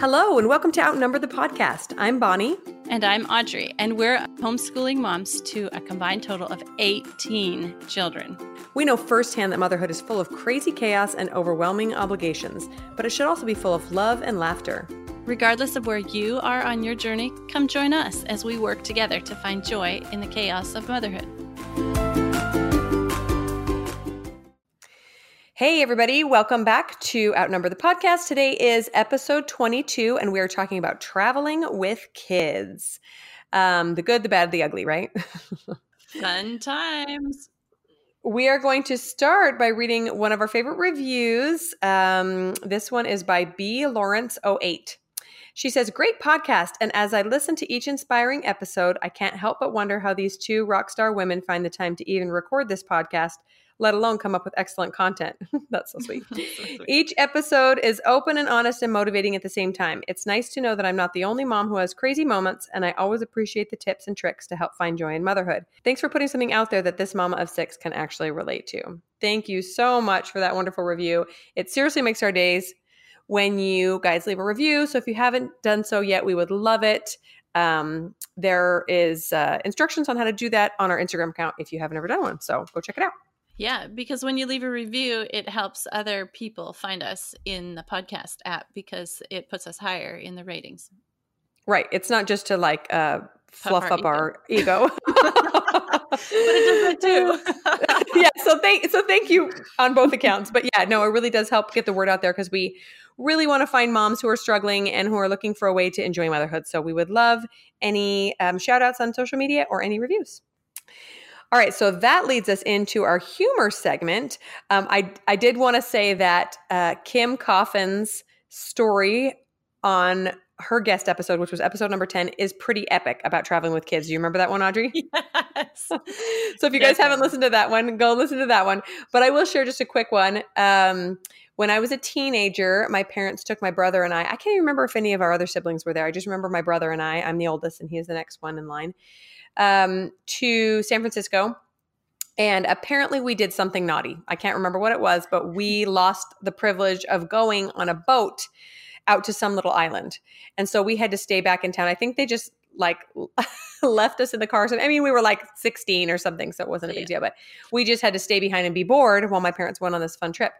Hello, and welcome to Outnumber the Podcast. I'm Bonnie. And I'm Audrey, and we're homeschooling moms to a combined total of 18 children. We know firsthand that motherhood is full of crazy chaos and overwhelming obligations, but it should also be full of love and laughter. Regardless of where you are on your journey, come join us as we work together to find joy in the chaos of motherhood. Hey, everybody, welcome back to Outnumber the Podcast. Today is episode 22, and we are talking about traveling with kids. Um, the good, the bad, the ugly, right? Fun times. We are going to start by reading one of our favorite reviews. Um, this one is by B. Lawrence08. She says, Great podcast. And as I listen to each inspiring episode, I can't help but wonder how these two rock star women find the time to even record this podcast let alone come up with excellent content. That's so sweet. so sweet. Each episode is open and honest and motivating at the same time. It's nice to know that I'm not the only mom who has crazy moments, and I always appreciate the tips and tricks to help find joy in motherhood. Thanks for putting something out there that this mama of six can actually relate to. Thank you so much for that wonderful review. It seriously makes our days when you guys leave a review. So if you haven't done so yet, we would love it. Um, there is uh, instructions on how to do that on our Instagram account if you haven't ever done one. So go check it out. Yeah, because when you leave a review, it helps other people find us in the podcast app because it puts us higher in the ratings. Right. It's not just to like uh, fluff up our ego. but it does that too. yeah. So thank so thank you on both accounts. But yeah, no, it really does help get the word out there because we really want to find moms who are struggling and who are looking for a way to enjoy motherhood. So we would love any um, shout outs on social media or any reviews. All right, so that leads us into our humor segment. Um, I I did want to say that uh, Kim Coffin's story on her guest episode, which was episode number 10, is pretty epic about traveling with kids. Do you remember that one, Audrey? Yes. so if you guys haven't listened to that one, go listen to that one. But I will share just a quick one. Um, when I was a teenager, my parents took my brother and I. I can't even remember if any of our other siblings were there. I just remember my brother and I. I'm the oldest, and he's the next one in line um, to San Francisco. And apparently, we did something naughty. I can't remember what it was, but we lost the privilege of going on a boat out to some little island. And so we had to stay back in town. I think they just like left us in the car. So, I mean, we were like 16 or something, so it wasn't a big yeah. deal, but we just had to stay behind and be bored while my parents went on this fun trip,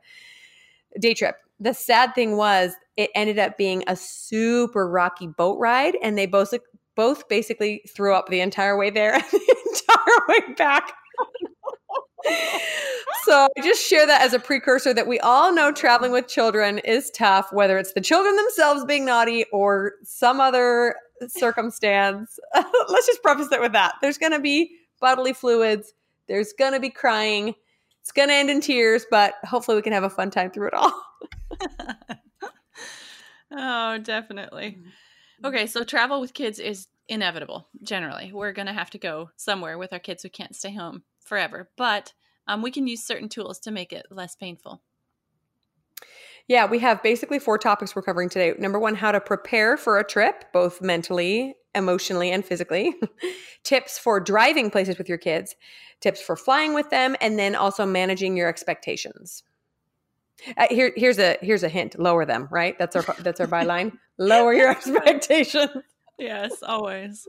day trip. The sad thing was, it ended up being a super rocky boat ride, and they both both basically threw up the entire way there and the entire way back. so I just share that as a precursor that we all know traveling with children is tough, whether it's the children themselves being naughty or some other circumstance. Let's just preface it with that. There's going to be bodily fluids, there's going to be crying. It's going to end in tears, but hopefully we can have a fun time through it all. oh, definitely. Mm. Okay, so travel with kids is inevitable generally. We're going to have to go somewhere with our kids We can't stay home forever, but um, we can use certain tools to make it less painful. Yeah, we have basically four topics we're covering today. Number one, how to prepare for a trip, both mentally, emotionally, and physically. tips for driving places with your kids, tips for flying with them, and then also managing your expectations. Uh, here, here's a here's a hint: lower them. Right? That's our that's our byline. Lower your expectations. Yes, always.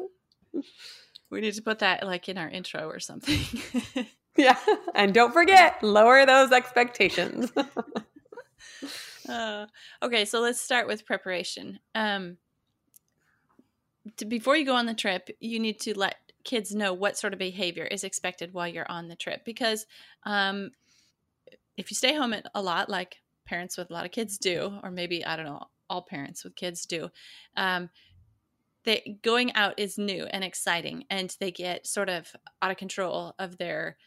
We need to put that like in our intro or something. yeah, and don't forget, lower those expectations. uh, okay, so let's start with preparation. Um, to, before you go on the trip, you need to let kids know what sort of behavior is expected while you're on the trip because um, if you stay home a lot, like parents with a lot of kids do, or maybe I don't know, all parents with kids do, um, they going out is new and exciting, and they get sort of out of control of their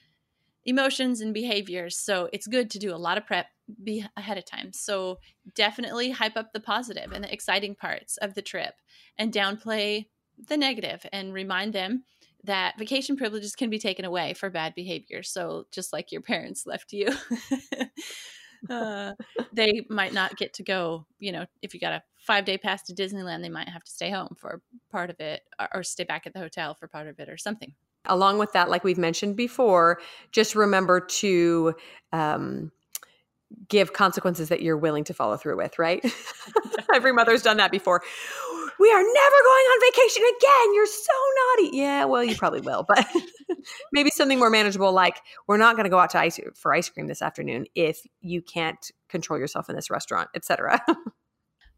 emotions and behaviors. So it's good to do a lot of prep be ahead of time. So definitely hype up the positive and the exciting parts of the trip, and downplay the negative, and remind them that vacation privileges can be taken away for bad behavior. So just like your parents left you, uh, they might not get to go. You know, if you got a five day pass to Disneyland, they might have to stay home for part of it, or, or stay back at the hotel for part of it, or something. Along with that, like we've mentioned before, just remember to um, give consequences that you're willing to follow through with, right? Every mother's done that before. We are never going on vacation again. You're so naughty. Yeah, well, you probably will, but maybe something more manageable like we're not going to go out to ice for ice cream this afternoon if you can't control yourself in this restaurant, etc.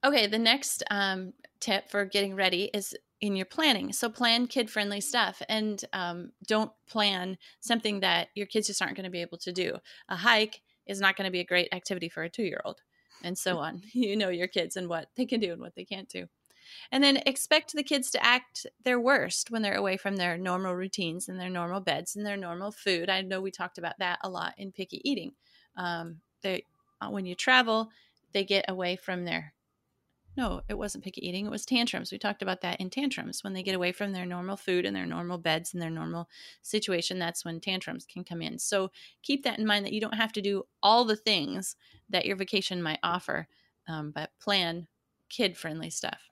okay, the next um, tip for getting ready is in your planning. So plan kid friendly stuff and um, don't plan something that your kids just aren't going to be able to do. A hike is not going to be a great activity for a two year old, and so on. You know your kids and what they can do and what they can't do. And then expect the kids to act their worst when they're away from their normal routines and their normal beds and their normal food. I know we talked about that a lot in picky eating. Um, they, uh, when you travel, they get away from their no, it wasn't picky eating. It was tantrums. We talked about that in tantrums. When they get away from their normal food and their normal beds and their normal situation, that's when tantrums can come in. So keep that in mind that you don't have to do all the things that your vacation might offer, um, but plan kid friendly stuff.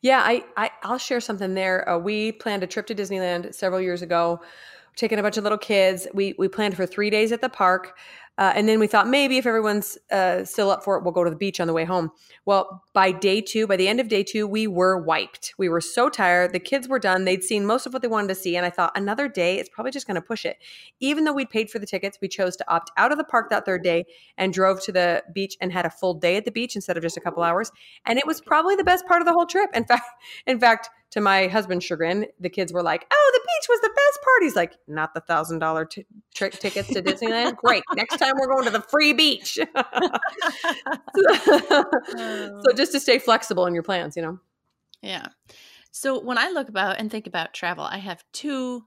Yeah, I, I will share something there. Uh, we planned a trip to Disneyland several years ago, taking a bunch of little kids. We we planned for three days at the park. Uh, and then we thought maybe if everyone's uh, still up for it, we'll go to the beach on the way home. Well, by day two, by the end of day two, we were wiped. We were so tired. The kids were done. They'd seen most of what they wanted to see. And I thought another day, it's probably just going to push it. Even though we'd paid for the tickets, we chose to opt out of the park that third day and drove to the beach and had a full day at the beach instead of just a couple hours. And it was probably the best part of the whole trip. In fact, in fact, to my husband's chagrin, the kids were like, "Oh, the beach was the best part." He's like, "Not the thousand dollar trick tickets to Disneyland. Great. Next time we're going to the free beach." so just to stay flexible in your plans, you know. Yeah. So when I look about and think about travel, I have two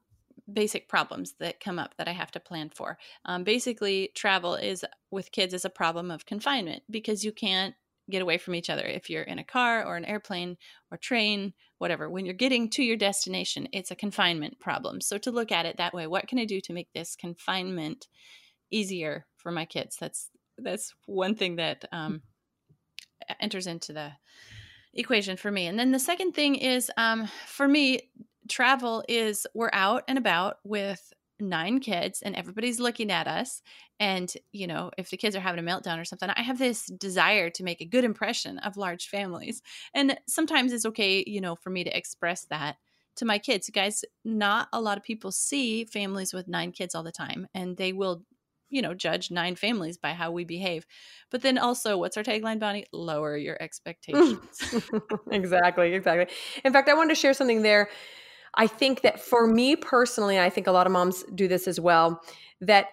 basic problems that come up that I have to plan for. Um, basically, travel is with kids is a problem of confinement because you can't get away from each other. If you're in a car or an airplane or train, whatever, when you're getting to your destination, it's a confinement problem. So to look at it that way, what can I do to make this confinement easier for my kids? That's that's one thing that um, enters into the equation for me. And then the second thing is um, for me, travel is we're out and about with nine kids and everybody's looking at us and you know if the kids are having a meltdown or something i have this desire to make a good impression of large families and sometimes it's okay you know for me to express that to my kids. Guys not a lot of people see families with nine kids all the time and they will you know judge nine families by how we behave but then also what's our tagline bonnie? Lower your expectations. Exactly exactly. In fact i wanted to share something there I think that for me personally, and I think a lot of moms do this as well, that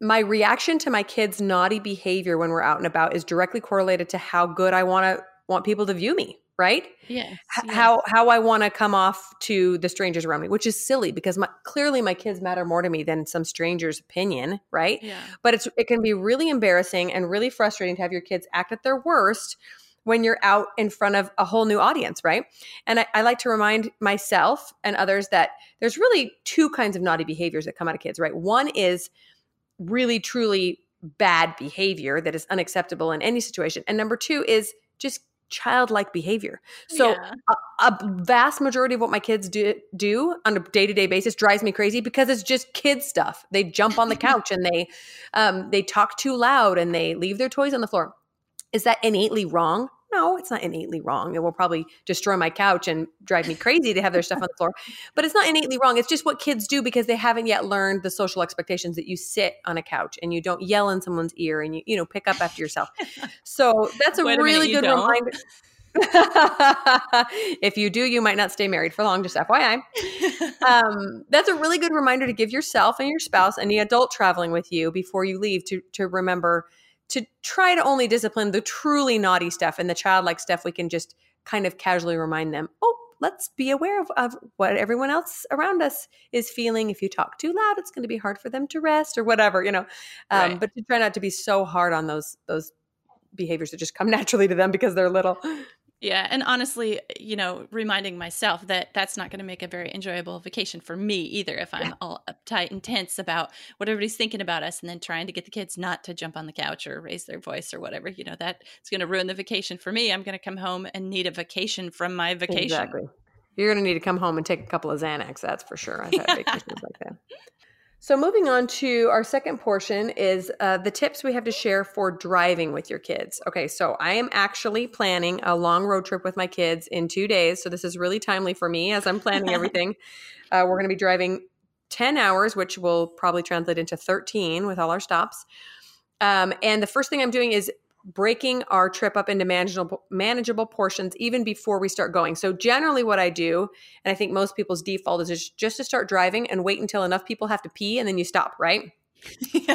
my reaction to my kids' naughty behavior when we're out and about is directly correlated to how good I want to want people to view me, right? Yes. H- yes. How how I want to come off to the strangers around me, which is silly because my, clearly my kids matter more to me than some stranger's opinion, right? Yeah. But it's it can be really embarrassing and really frustrating to have your kids act at their worst when you're out in front of a whole new audience, right? And I, I, like to remind myself and others that there's really two kinds of naughty behaviors that come out of kids, right? One is really, truly bad behavior that is unacceptable in any situation. And number two is just childlike behavior. So yeah. a, a, vast majority of what my kids do, do on a day-to-day basis drives me crazy because it's just kid stuff. They jump on the couch and they um, they talk too loud and they leave their toys on the floor is that innately wrong? No, it's not innately wrong. It will probably destroy my couch and drive me crazy to have their stuff on the floor. But it's not innately wrong. It's just what kids do because they haven't yet learned the social expectations that you sit on a couch and you don't yell in someone's ear and you you know pick up after yourself. So that's a really good don't. reminder. if you do, you might not stay married for long, just FYI. Um, that's a really good reminder to give yourself and your spouse, any adult traveling with you before you leave, to to remember to try to only discipline the truly naughty stuff and the childlike stuff we can just kind of casually remind them oh let's be aware of, of what everyone else around us is feeling. If you talk too loud it's going to be hard for them to rest or whatever you know? Um, right. but to try not to be so hard on those those behaviors that just come naturally to them because they're little yeah, and honestly, you know, reminding myself that that's not going to make a very enjoyable vacation for me either if I'm yeah. all uptight and tense about what everybody's thinking about us and then trying to get the kids not to jump on the couch or raise their voice or whatever, you know, that it's going to ruin the vacation for me. I'm going to come home and need a vacation from my vacation. Exactly. You're going to need to come home and take a couple of Xanax, that's for sure. I've had vacations like that. So, moving on to our second portion is uh, the tips we have to share for driving with your kids. Okay, so I am actually planning a long road trip with my kids in two days. So, this is really timely for me as I'm planning everything. uh, we're going to be driving 10 hours, which will probably translate into 13 with all our stops. Um, and the first thing I'm doing is breaking our trip up into manageable manageable portions even before we start going. So generally what I do and I think most people's default is just, just to start driving and wait until enough people have to pee and then you stop, right?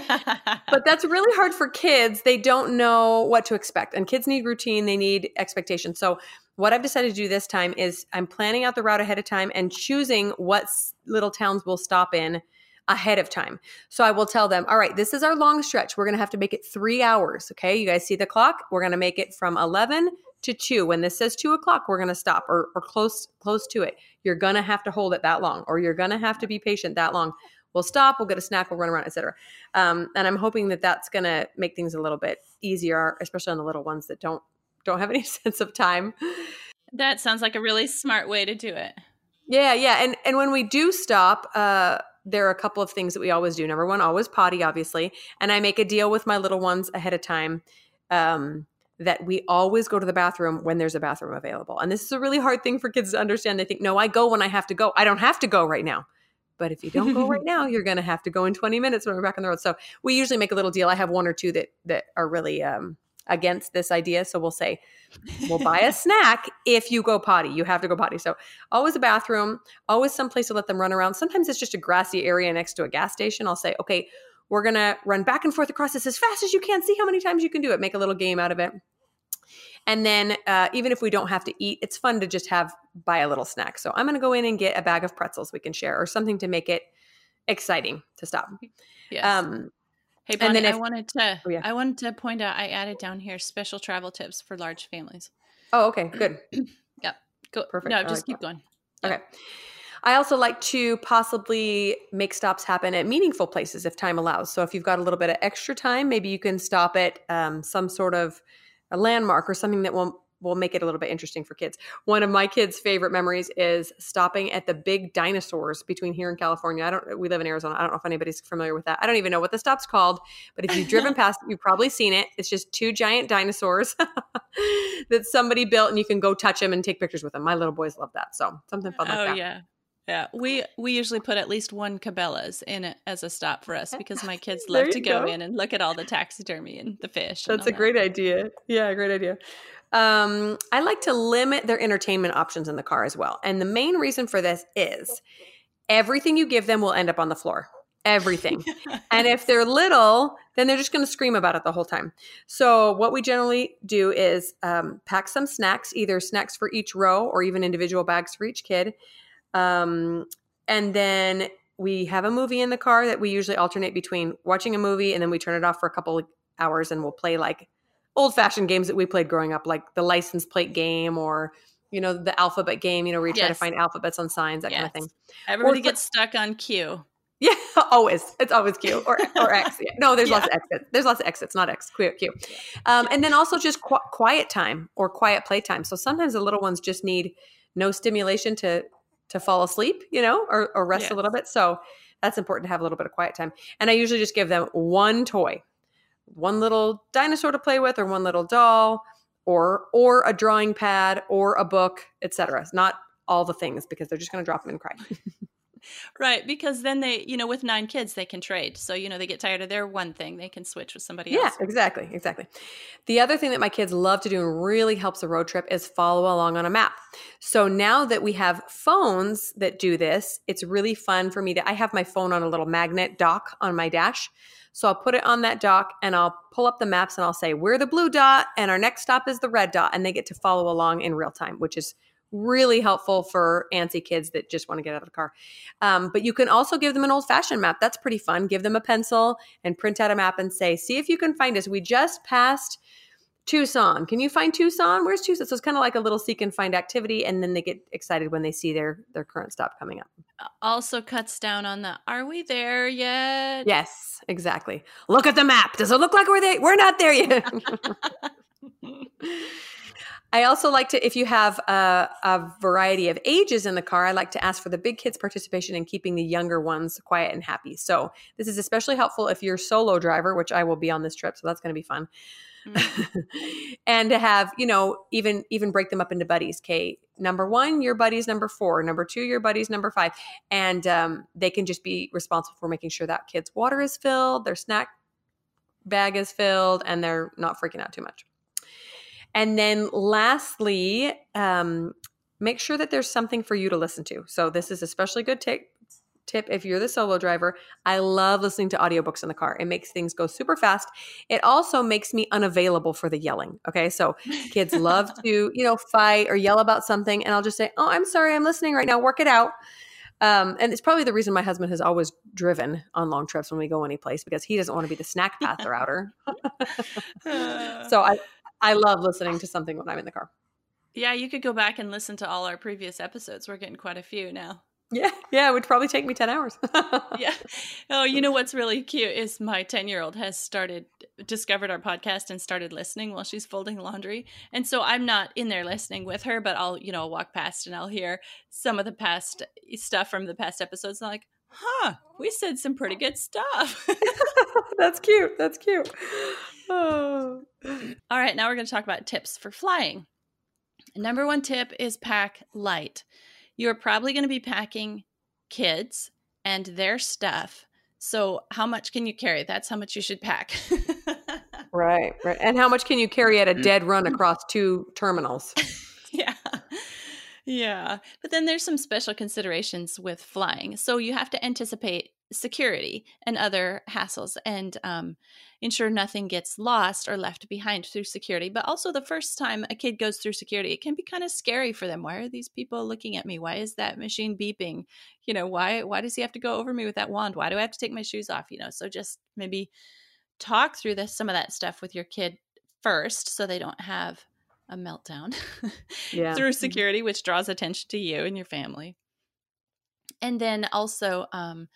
but that's really hard for kids. They don't know what to expect. And kids need routine, they need expectation. So what I've decided to do this time is I'm planning out the route ahead of time and choosing what little towns we'll stop in ahead of time. So I will tell them, all right, this is our long stretch. We're going to have to make it three hours. Okay. You guys see the clock? We're going to make it from 11 to 2. When this says 2 o'clock, we're going to stop or, or close, close to it. You're going to have to hold it that long or you're going to have to be patient that long. We'll stop, we'll get a snack, we'll run around, etc. Um, and I'm hoping that that's going to make things a little bit easier, especially on the little ones that don't don't have any sense of time. That sounds like a really smart way to do it. Yeah, yeah, and and when we do stop, uh, there are a couple of things that we always do. Number one, always potty, obviously. And I make a deal with my little ones ahead of time um, that we always go to the bathroom when there's a bathroom available. And this is a really hard thing for kids to understand. They think, no, I go when I have to go. I don't have to go right now. But if you don't go right now, you're going to have to go in 20 minutes when we're back on the road. So we usually make a little deal. I have one or two that that are really um, against this idea. So we'll say, we'll buy a snack if you go potty. You have to go potty. So always a bathroom, always some place to let them run around. Sometimes it's just a grassy area next to a gas station. I'll say, okay, we're going to run back and forth across this as fast as you can. See how many times you can do it. Make a little game out of it. And then, uh, even if we don't have to eat, it's fun to just have buy a little snack. So I'm going to go in and get a bag of pretzels we can share, or something to make it exciting to stop. Yes. Um, Hey, Bonnie, if, I wanted to oh, yeah. I wanted to point out I added down here special travel tips for large families. Oh, okay, good. yep. Go perfect. No, I just like keep that. going. Yep. Okay. I also like to possibly make stops happen at meaningful places if time allows. So if you've got a little bit of extra time, maybe you can stop at um, some sort of a landmark or something that will will make it a little bit interesting for kids. One of my kids' favorite memories is stopping at the big dinosaurs between here and California. I don't we live in Arizona. I don't know if anybody's familiar with that. I don't even know what the stop's called, but if you've driven past you've probably seen it. It's just two giant dinosaurs that somebody built and you can go touch them and take pictures with them. My little boys love that. So, something fun like oh, that. Oh yeah. Yeah, we we usually put at least one Cabela's in it as a stop for us because my kids love to go, go, in and look at all the taxidermy and the fish. That's a that. great idea. Yeah, great idea. Um, I like to limit their entertainment options in the car as well. And the main reason for this is everything you give them will end up on the floor. Everything. and if they're little, then they're just going to scream about it the whole time. So, what we generally do is um, pack some snacks, either snacks for each row or even individual bags for each kid. Um, and then we have a movie in the car that we usually alternate between watching a movie and then we turn it off for a couple hours and we'll play like old fashioned games that we played growing up, like the license plate game or you know the alphabet game. You know where you yes. try to find alphabets on signs, that yes. kind of thing. Everybody or, gets stuck on Q. Yeah, always. It's always Q or or X. Yeah. No, there's yeah. lots of exits. There's lots of exits, not X. Q. Q. Um, and then also just qu- quiet time or quiet play time. So sometimes the little ones just need no stimulation to to fall asleep, you know, or, or rest yes. a little bit. So that's important to have a little bit of quiet time. And I usually just give them one toy one little dinosaur to play with or one little doll or or a drawing pad or a book etc not all the things because they're just going to drop them and cry. Right because then they you know with nine kids they can trade. So you know they get tired of their one thing they can switch with somebody yeah, else. yeah exactly exactly. The other thing that my kids love to do and really helps a road trip is follow along on a map. So now that we have phones that do this it's really fun for me to i have my phone on a little magnet dock on my dash so I'll put it on that dock and I'll pull up the maps and I'll say, we're the blue dot and our next stop is the red dot. And they get to follow along in real time, which is really helpful for antsy kids that just want to get out of the car. Um, but you can also give them an old fashioned map. That's pretty fun. Give them a pencil and print out a map and say, see if you can find us. We just passed Tucson. Can you find Tucson? Where's Tucson? So it's kind of like a little seek and find activity, and then they get excited when they see their their current stop coming up. Also cuts down on the "Are we there yet?" Yes, exactly. Look at the map. Does it look like we're there? We're not there yet. I also like to, if you have a, a, variety of ages in the car, I like to ask for the big kids' participation in keeping the younger ones quiet and happy. So this is especially helpful if you're solo driver, which I will be on this trip, so that's going to be fun. Mm-hmm. and to have, you know, even even break them up into buddies. Okay, number one, your buddy's number four. Number two, your buddy's number five, and um, they can just be responsible for making sure that kid's water is filled, their snack bag is filled, and they're not freaking out too much. And then lastly, um, make sure that there's something for you to listen to. So this is especially good tip tip if you're the solo driver. I love listening to audiobooks in the car. It makes things go super fast. It also makes me unavailable for the yelling. Okay. So kids love to, you know, fight or yell about something. And I'll just say, Oh, I'm sorry, I'm listening right now. Work it out. Um, and it's probably the reason my husband has always driven on long trips when we go any place because he doesn't want to be the snack path router. so I, I love listening to something when I'm in the car. Yeah, you could go back and listen to all our previous episodes. We're getting quite a few now. Yeah, yeah, it would probably take me 10 hours. yeah. Oh, you know what's really cute is my 10 year old has started, discovered our podcast and started listening while she's folding laundry. And so I'm not in there listening with her, but I'll, you know, walk past and I'll hear some of the past eh, stuff from the past episodes. And I'm like, huh, we said some pretty good stuff. That's cute. That's cute. Oh. All right, now we're going to talk about tips for flying. Number one tip is pack light. You're probably going to be packing kids and their stuff. So, how much can you carry? That's how much you should pack. right, right. And how much can you carry at a dead run mm-hmm. across two terminals? yeah. Yeah. But then there's some special considerations with flying. So you have to anticipate security and other hassles and um, ensure nothing gets lost or left behind through security. But also, the first time a kid goes through security, it can be kind of scary for them. Why are these people looking at me? Why is that machine beeping? You know, why why does he have to go over me with that wand? Why do I have to take my shoes off? You know, so just maybe talk through this some of that stuff with your kid first, so they don't have a meltdown yeah. through mm-hmm. security, which draws attention to you and your family. And then also, um,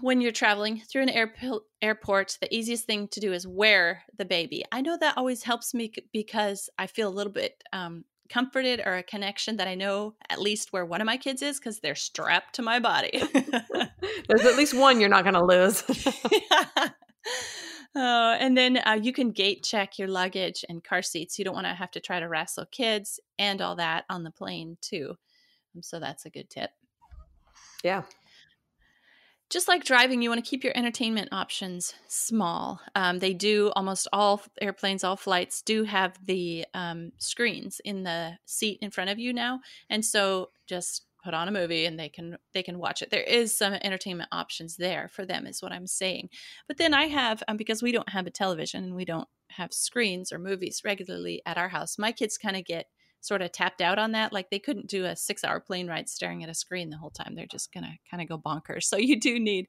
when you're traveling through an airp- airport, the easiest thing to do is wear the baby. I know that always helps me because I feel a little bit um, comforted or a connection that I know at least where one of my kids is because they're strapped to my body. There's at least one you're not going to lose. yeah. Uh, and then uh, you can gate check your luggage and car seats. You don't want to have to try to wrestle kids and all that on the plane, too. Um, so that's a good tip. Yeah. Just like driving, you want to keep your entertainment options small. Um, they do almost all airplanes, all flights do have the um, screens in the seat in front of you now. And so just put on a movie and they can they can watch it there is some entertainment options there for them is what i'm saying but then i have um, because we don't have a television and we don't have screens or movies regularly at our house my kids kind of get sort of tapped out on that like they couldn't do a six hour plane ride staring at a screen the whole time they're just gonna kind of go bonkers so you do need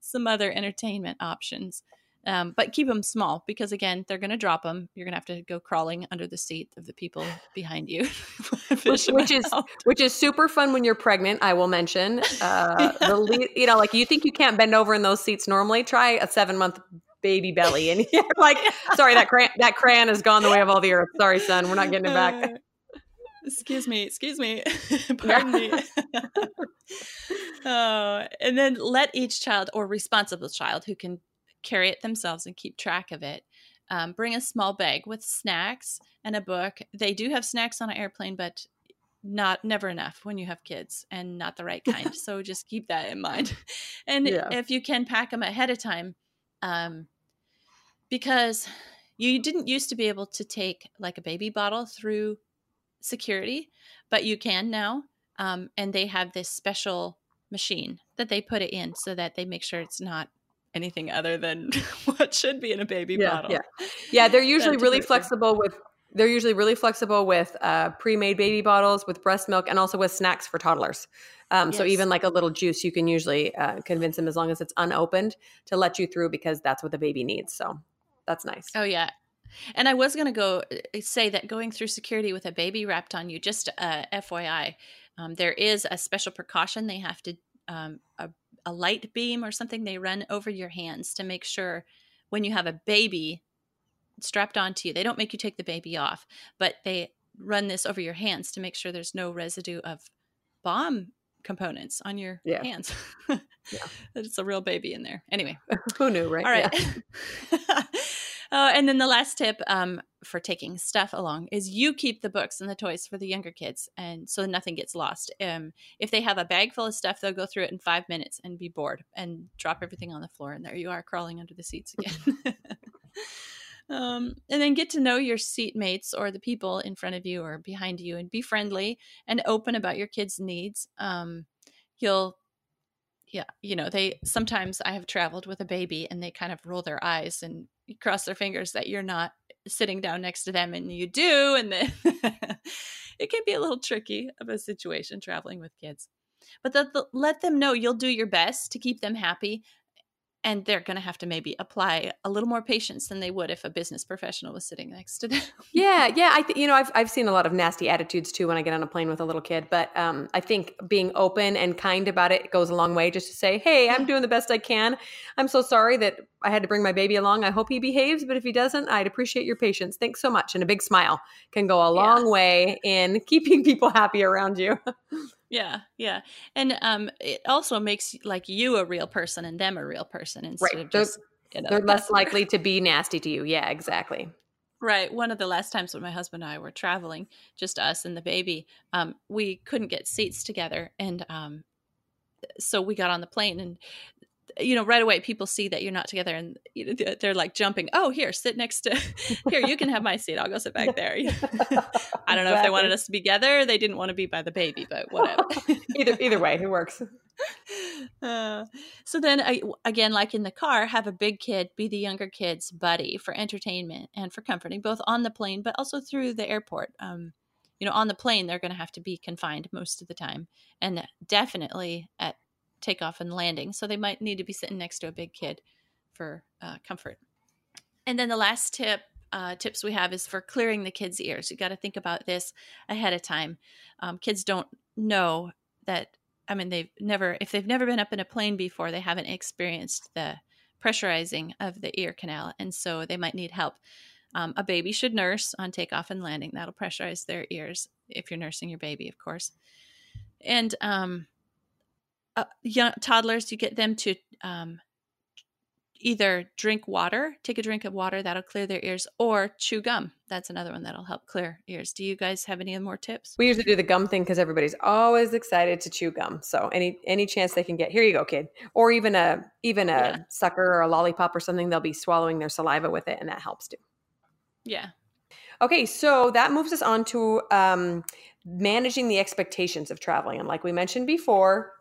some other entertainment options um, but keep them small because again, they're going to drop them. You're going to have to go crawling under the seat of the people behind you, which, which is which is super fun when you're pregnant. I will mention, uh, yeah. the you know, like you think you can't bend over in those seats normally. Try a seven month baby belly, and you're like, sorry, that crayon that crayon has gone the way of all the earth. Sorry, son, we're not getting it back. Excuse me, excuse me, pardon me. oh, and then let each child or responsible child who can carry it themselves and keep track of it. Um, bring a small bag with snacks and a book. They do have snacks on an airplane, but not never enough when you have kids and not the right kind. so just keep that in mind. And yeah. if you can pack them ahead of time, um, because you didn't used to be able to take like a baby bottle through security, but you can now. Um, and they have this special machine that they put it in so that they make sure it's not anything other than what should be in a baby yeah, bottle. Yeah, yeah, they're usually really flexible with they're usually really flexible with uh, pre-made baby bottles, with breast milk, and also with snacks for toddlers. Um, yes. So even like a little juice, you can usually uh, convince them as long as it's unopened to let you through because that's what the baby needs. So that's nice. Oh yeah. And I was going to go uh, say that going through security with a baby wrapped on you, just uh, FYI, um, there is a special precaution they have to um, a a light beam or something they run over your hands to make sure when you have a baby strapped onto you. They don't make you take the baby off, but they run this over your hands to make sure there's no residue of bomb components on your yeah. hands. yeah. It's a real baby in there. Anyway. Who knew, right? All right. Yeah. uh, and then the last tip um, for taking stuff along is you keep the books and the toys for the younger kids, and so nothing gets lost. Um, if they have a bag full of stuff, they'll go through it in five minutes and be bored and drop everything on the floor, and there you are crawling under the seats again. Um, and then get to know your seatmates or the people in front of you or behind you and be friendly and open about your kids' needs. Um, you'll, yeah, you know, they sometimes I have traveled with a baby and they kind of roll their eyes and cross their fingers that you're not sitting down next to them and you do. And then it can be a little tricky of a situation traveling with kids but the, the, let them know you'll do your best to keep them happy and they're going to have to maybe apply a little more patience than they would if a business professional was sitting next to them. yeah, yeah. I th- you know I've I've seen a lot of nasty attitudes too when I get on a plane with a little kid, but um, I think being open and kind about it goes a long way. Just to say, hey, I'm doing the best I can. I'm so sorry that I had to bring my baby along. I hope he behaves, but if he doesn't, I'd appreciate your patience. Thanks so much. And a big smile can go a long yeah. way in keeping people happy around you. Yeah, yeah, and um, it also makes like you a real person and them a real person instead right. of just you know, they're less likely to be nasty to you. Yeah, exactly. Right. One of the last times when my husband and I were traveling, just us and the baby, um, we couldn't get seats together, and um, so we got on the plane, and you know, right away people see that you're not together and you know, they're like jumping. Oh, here, sit next to here. You can have my seat. I'll go sit back there. I don't know if they wanted us to be together. They didn't want to be by the baby, but whatever. either either way, it works. Uh, so then I, again, like in the car, have a big kid be the younger kid's buddy for entertainment and for comforting, both on the plane but also through the airport. Um, you know, on the plane, they're going to have to be confined most of the time, and definitely at takeoff and landing. So they might need to be sitting next to a big kid for uh, comfort. And then the last tip uh, tips we have is for clearing the kids' ears. You got to think about this ahead of time. Um, kids don't know that. I mean, they've never, if they've never been up in a plane before, they haven't experienced the pressurizing of the ear canal, and so they might need help. Um, a baby should nurse on takeoff and landing. That'll pressurize their ears if you're nursing your baby, of course. And um, uh, young toddlers, you get them to um, either drink water, take a drink of water, that'll clear their ears, or chew gum. That's another one that'll help clear ears. Do you guys have any more tips? We usually do the gum thing because everybody's always excited to chew gum. So any any chance they can get, here you go, kid. Or even a even a yeah. sucker or a lollipop or something, they'll be swallowing their saliva with it, and that helps too. Yeah. Okay, so that moves us on to um, managing the expectations of traveling. And like we mentioned before,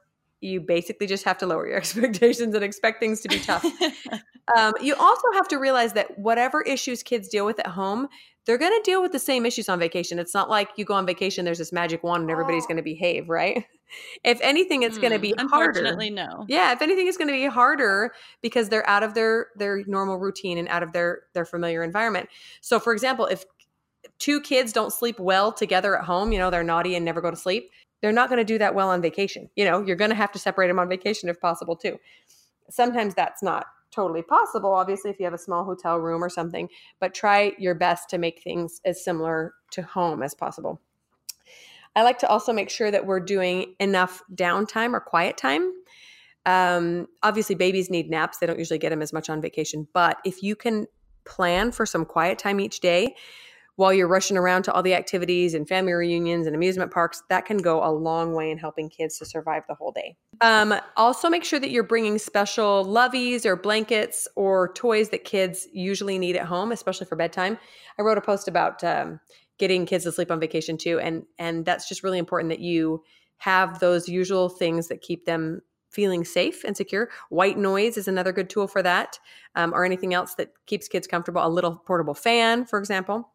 you basically just have to lower your expectations and expect things to be tough. um, you also have to realize that whatever issues kids deal with at home, they're going to deal with the same issues on vacation. It's not like you go on vacation, there's this magic wand and everybody's oh. going to behave, right? If anything, it's mm, going to be unfortunately harder. no. Yeah, if anything, it's going to be harder because they're out of their their normal routine and out of their their familiar environment. So, for example, if two kids don't sleep well together at home, you know, they're naughty and never go to sleep, they're not going to do that well on vacation. You know, you're going to have to separate them on vacation if possible too. Sometimes that's not totally possible, obviously, if you have a small hotel room or something, but try your best to make things as similar to home as possible. I like to also make sure that we're doing enough downtime or quiet time. Um, obviously, babies need naps. They don't usually get them as much on vacation. But if you can plan for some quiet time each day, while you're rushing around to all the activities and family reunions and amusement parks, that can go a long way in helping kids to survive the whole day. Um, also, make sure that you're bringing special loveys or blankets or toys that kids usually need at home, especially for bedtime. I wrote a post about um, getting kids to sleep on vacation too, and and that's just really important that you have those usual things that keep them feeling safe and secure. White noise is another good tool for that, um, or anything else that keeps kids comfortable. A little portable fan, for example.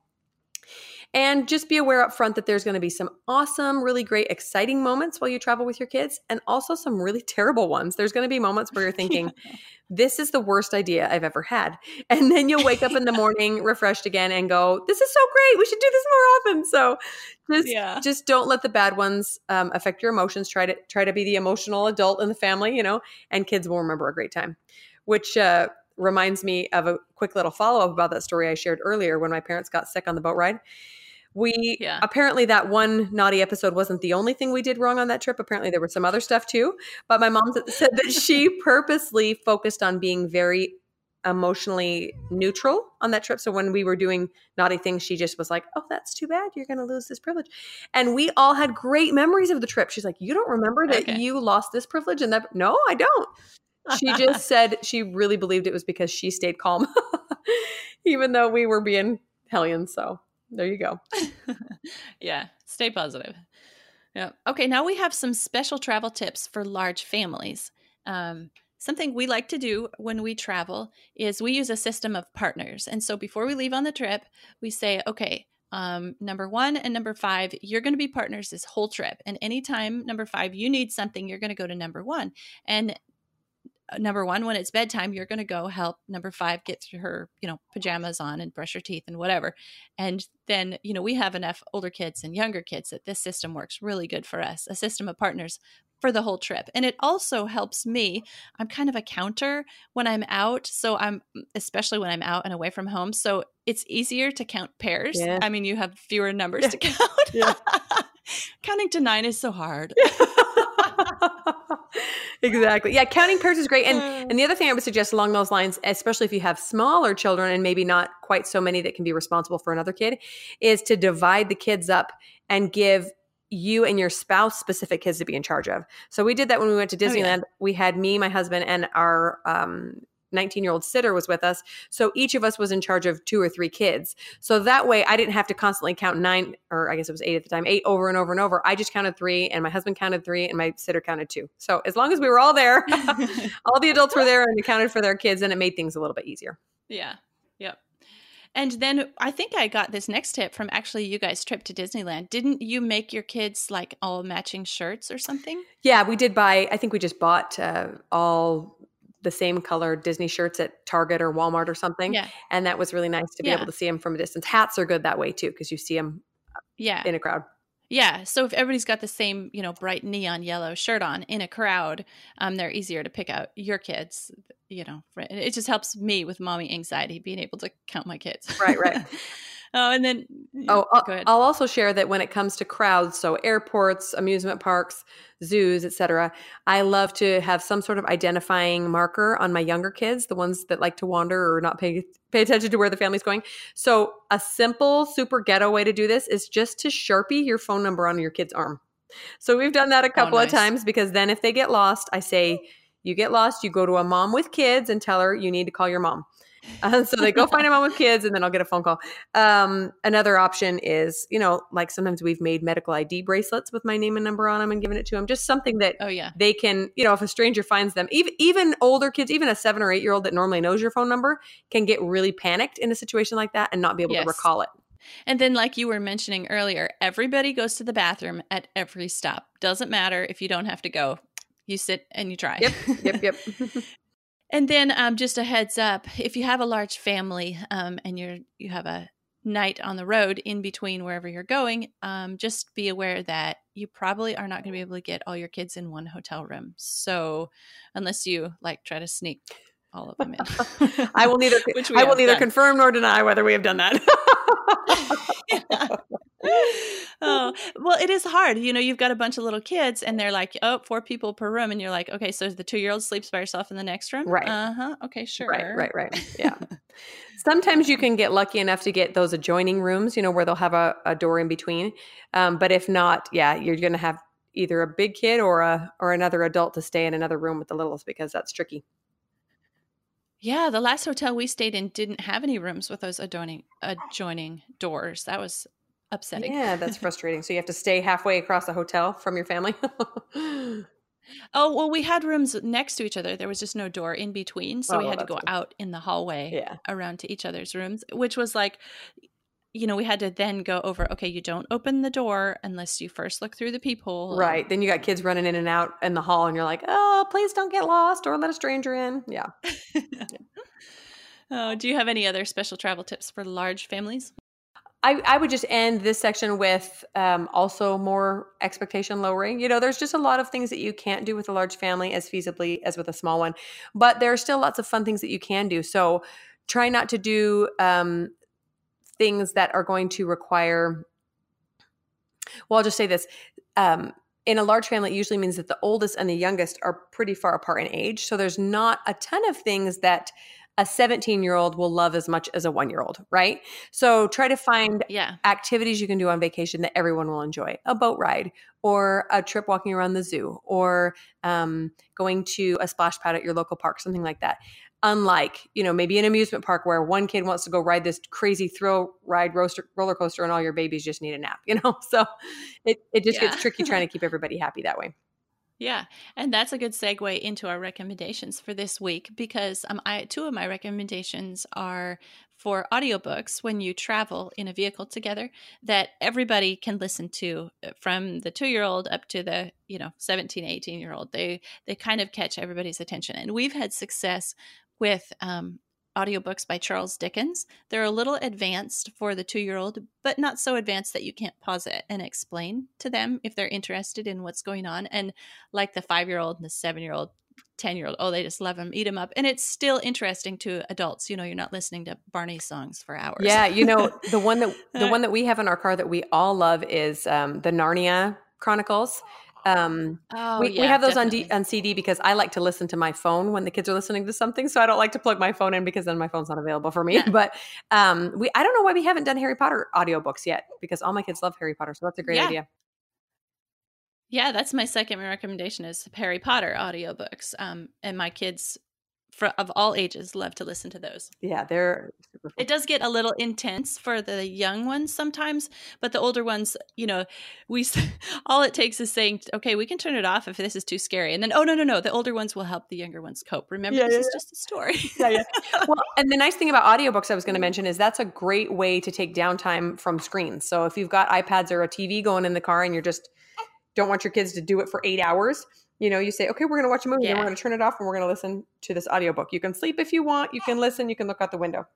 And just be aware up front that there's going to be some awesome, really great, exciting moments while you travel with your kids, and also some really terrible ones. There's going to be moments where you're thinking, this is the worst idea I've ever had. And then you'll wake up in the morning refreshed again and go, this is so great. We should do this more often. So just, yeah. just don't let the bad ones um, affect your emotions. Try to try to be the emotional adult in the family, you know, and kids will remember a great time, which uh, reminds me of a quick little follow up about that story I shared earlier when my parents got sick on the boat ride. We Yeah. apparently that one naughty episode wasn't the only thing we did wrong on that trip. Apparently there was some other stuff too. But my mom said that she purposely focused on being very emotionally neutral on that trip. So when we were doing naughty things, she just was like, "Oh, that's too bad. You're going to lose this privilege." And we all had great memories of the trip. She's like, "You don't remember that Okay. you lost this privilege?" And that no, I don't. She just said she really believed it was because she stayed calm, even though we were being hellions. So there you go. yeah, stay positive. Yeah. Okay, now we have some special travel tips for large families. Um, something we like to do when we travel is we use a system of partners. And so before we leave on the trip, we say, okay, um, number one and number five, you're going to be partners this whole trip. And anytime number five, you need something, you're going to go to number one. And number one, when it's bedtime, you're going to go help number five get through her, you know, pajamas on and brush her teeth and whatever. And then, you know, we have enough older kids and younger kids that this system works really good for us, a system of partners for the whole trip. And it also helps me. I'm kind of a counter when I'm out. So I'm, especially when I'm out and away from home. So it's easier to count pairs. Yeah. I mean, you have fewer numbers Yeah. to count. Yeah. Counting to nine is so hard. exactly. Yeah, counting pairs is great. And and the other thing I would suggest along those lines, especially if you have smaller children and maybe not quite so many that can be responsible for another kid, is to divide the kids up and give you and your spouse specific kids to be in charge of. So we did that when we went to Oh, yeah. Disneyland. We had me, my husband, and our um 19 year old sitter was with us. So each of us was in charge of two or three kids. So that way I didn't have to constantly count nine, or I guess it was eight at the time, eight over and over and over. I just counted three, and my husband counted three, and my sitter counted two. So as long as we were all there, all the adults were there and accounted for their kids, and it made things a little bit easier. Yeah. Yep. And then I think I got this next tip from actually you guys' trip to Disneyland. Didn't you make your kids like all matching shirts or something? Yeah, we did buy, I think we just bought uh, all the same color Disney shirts at Target or Walmart or something. Yeah. And that was really nice to be Yeah. able to see them from a distance. Hats are good that way too, because you see them Yeah. in a crowd. Yeah. So if everybody's got the same, you know, bright neon yellow shirt on in a crowd, um, they're easier to pick out your kids. You know, it just helps me with mommy anxiety being able to count my kids. Right, right. oh, and then Oh, I'll. I'll also share that when it comes to crowds, so airports, amusement parks, zoos, etc., I love to have some sort of identifying marker on my younger kids, the ones that like to wander or not pay pay attention to where the family's going. So, a simple, super ghetto way to do this is just to sharpie your phone number on your kid's arm. So we've done that a oh, couple of Oh, nice. times because then if they get lost, I say, "You get lost, you go to a mom with kids and tell her you need to call your mom." Uh, so they go find a mom with kids, and then I'll get a phone call. Um, another option is, you know, like sometimes we've made medical ID bracelets with my name and number on them and given it to them. Just something that oh yeah. they can, you know, if a stranger finds them, even even older kids, even a seven or eight year old that normally knows your phone number, can get really panicked in a situation like that and not be able Yes. to recall it. And then, like you were mentioning earlier, everybody goes to the bathroom at every stop. Doesn't matter if you don't have to go. You sit and you try. Yep, yep, yep. And then, um, just a heads up: if you have a large family um, and you're you have a night on the road in between wherever you're going, um, just be aware that you probably are not going to be able to get all your kids in one hotel room. So, unless you like try to sneak all of them in, I will neither Which I will neither done. confirm nor deny whether we have done that. oh well it is hard you know you've got a bunch of little kids and they're like oh four people per room and you're like okay so the two year old sleeps by herself in the next room Right. uh-huh okay sure Right, right, right. Yeah. Sometimes you can get lucky enough to get those adjoining rooms, you know, where they'll have a, a door in between. Um, but if not, yeah, you're going to have either a big kid or a or another adult to stay in another room with the littles because that's tricky. yeah the last hotel we stayed in didn't have any rooms with those adjoining adjoining doors that was upsetting Yeah, that's frustrating. So you have to stay halfway across the hotel from your family. oh well we had rooms next to each other there was just no door in between so Oh, we well, had to go good. out in the hallway yeah. around to each other's rooms, which was like, you know, we had to then go over, okay, you don't open the door unless you first look through the peephole. Right. Then you got kids running in and out in the hall and you're like, "Oh, please don't get lost or let a stranger in." Yeah. oh, do you have any other special travel tips for large families? I, I would just end this section with um, also more expectation lowering. You know, there's just a lot of things that you can't do with a large family as feasibly as with a small one, but there are still lots of fun things that you can do. So try not to do um, things that are going to require. Well, I'll just say this. Um, in a large family, it usually means that the oldest and the youngest are pretty far apart in age. So there's not a ton of things that a 17 year old will love as much as a one year old, right? So try to find yeah. activities you can do on vacation that everyone will enjoy a boat ride or a trip walking around the zoo or um, going to a splash pad at your local park, something like that. Unlike, you know, maybe an amusement park where one kid wants to go ride this crazy thrill ride roller coaster and all your babies just need a nap, you know? So it, it just yeah. gets tricky trying to keep everybody happy that way. Yeah, and that's a good segue into our recommendations for this week because um, I two of my recommendations are for audiobooks when you travel in a vehicle together that everybody can listen to uh, from the 2-year-old up to the, you know, 17, 18-year-old. They they kind of catch everybody's attention. And we've had success with um, audiobooks by Charles Dickens. They're a little advanced for the two year old, but not so advanced that you can't pause it and explain to them if they're interested in what's going on. And like the five year old and the seven year old, 10 year old, oh, they just love them, eat them up. And it's still interesting to adults. You know, you're not listening to Barney songs for hours. Yeah. You know, the one that, the one that we have in our car that we all love is um, the Narnia Chronicles. Um, oh, we, yeah, we have those on, D, on CD because I like to listen to my phone when the kids are listening to something. So I don't like to plug my phone in because then my phone's not available for me. Yeah. But um, we, I don't know why we haven't done Harry Potter audiobooks yet because all my kids love Harry Potter. So that's a great yeah. idea. Yeah, that's my second recommendation is Harry Potter audiobooks. Um, and my kids for, of all ages love to listen to those. Yeah, they're It does get a little intense for the young ones sometimes, but the older ones, you know, we all it takes is saying, "Okay, we can turn it off if this is too scary." And then, "Oh, no, no, no, the older ones will help the younger ones cope." Remember, yeah, this yeah, is yeah. just a story. yeah, yeah. Well, and the nice thing about audiobooks I was going to mention is that's a great way to take downtime from screens. So if you've got iPads or a TV going in the car and you're just don't want your kids to do it for 8 hours, you know, you say, okay, we're going to watch a movie yeah. and we're going to turn it off and we're going to listen to this audiobook. You can sleep if you want, you can listen, you can look out the window.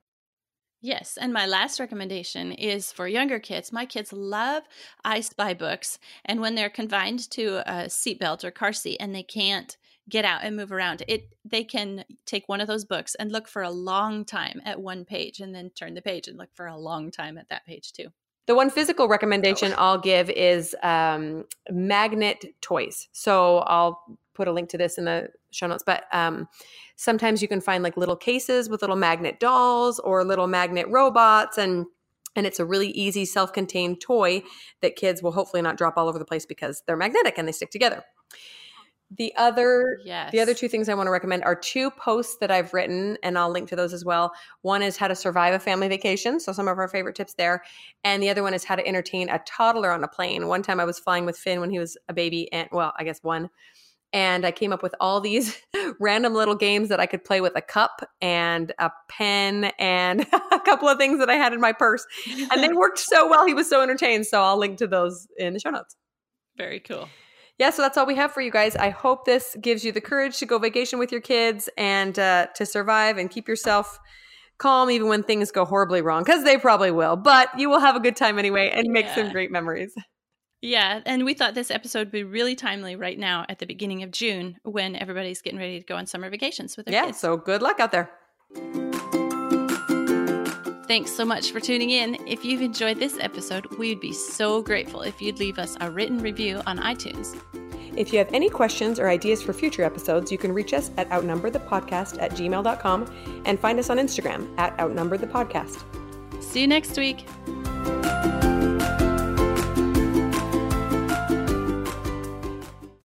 Yes, and my last recommendation is for younger kids. My kids love I Spy books, and when they're confined to a seatbelt or car seat and they can't get out and move around, it they can take one of those books and look for a long time at one page, and then turn the page and look for a long time at that page too. The one physical recommendation oh. I'll give is um, magnet toys. So I'll put a link to this in the show notes, but um, sometimes you can find like little cases with little magnet dolls or little magnet robots and and it's a really easy self-contained toy that kids will hopefully not drop all over the place because they're magnetic and they stick together. The other yes. the other two things I want to recommend are two posts that I've written and I'll link to those as well. One is how to survive a family vacation, so some of our favorite tips there, and the other one is how to entertain a toddler on a plane. One time I was flying with Finn when he was a baby and well, I guess one and I came up with all these random little games that I could play with a cup and a pen and a couple of things that I had in my purse. And they worked so well. He was so entertained. So I'll link to those in the show notes. Very cool yeah, so that's all we have for you guys. I hope this gives you the courage to go vacation with your kids and uh, to survive and keep yourself calm even when things go horribly wrong because they probably will. But you will have a good time anyway and make some great memories. Yeah, and we thought this episode would be really timely right now at the beginning of June when everybody's getting ready to go on summer vacations with their yeah, kids. so good luck out there. Thanks so much for tuning in. If you've enjoyed this episode, we'd be so grateful if you'd leave us a written review on iTunes. If you have any questions or ideas for future episodes, you can reach us at outnumberthepodcast at gmail.com and find us on Instagram at outnumberthepodcast. See you next week.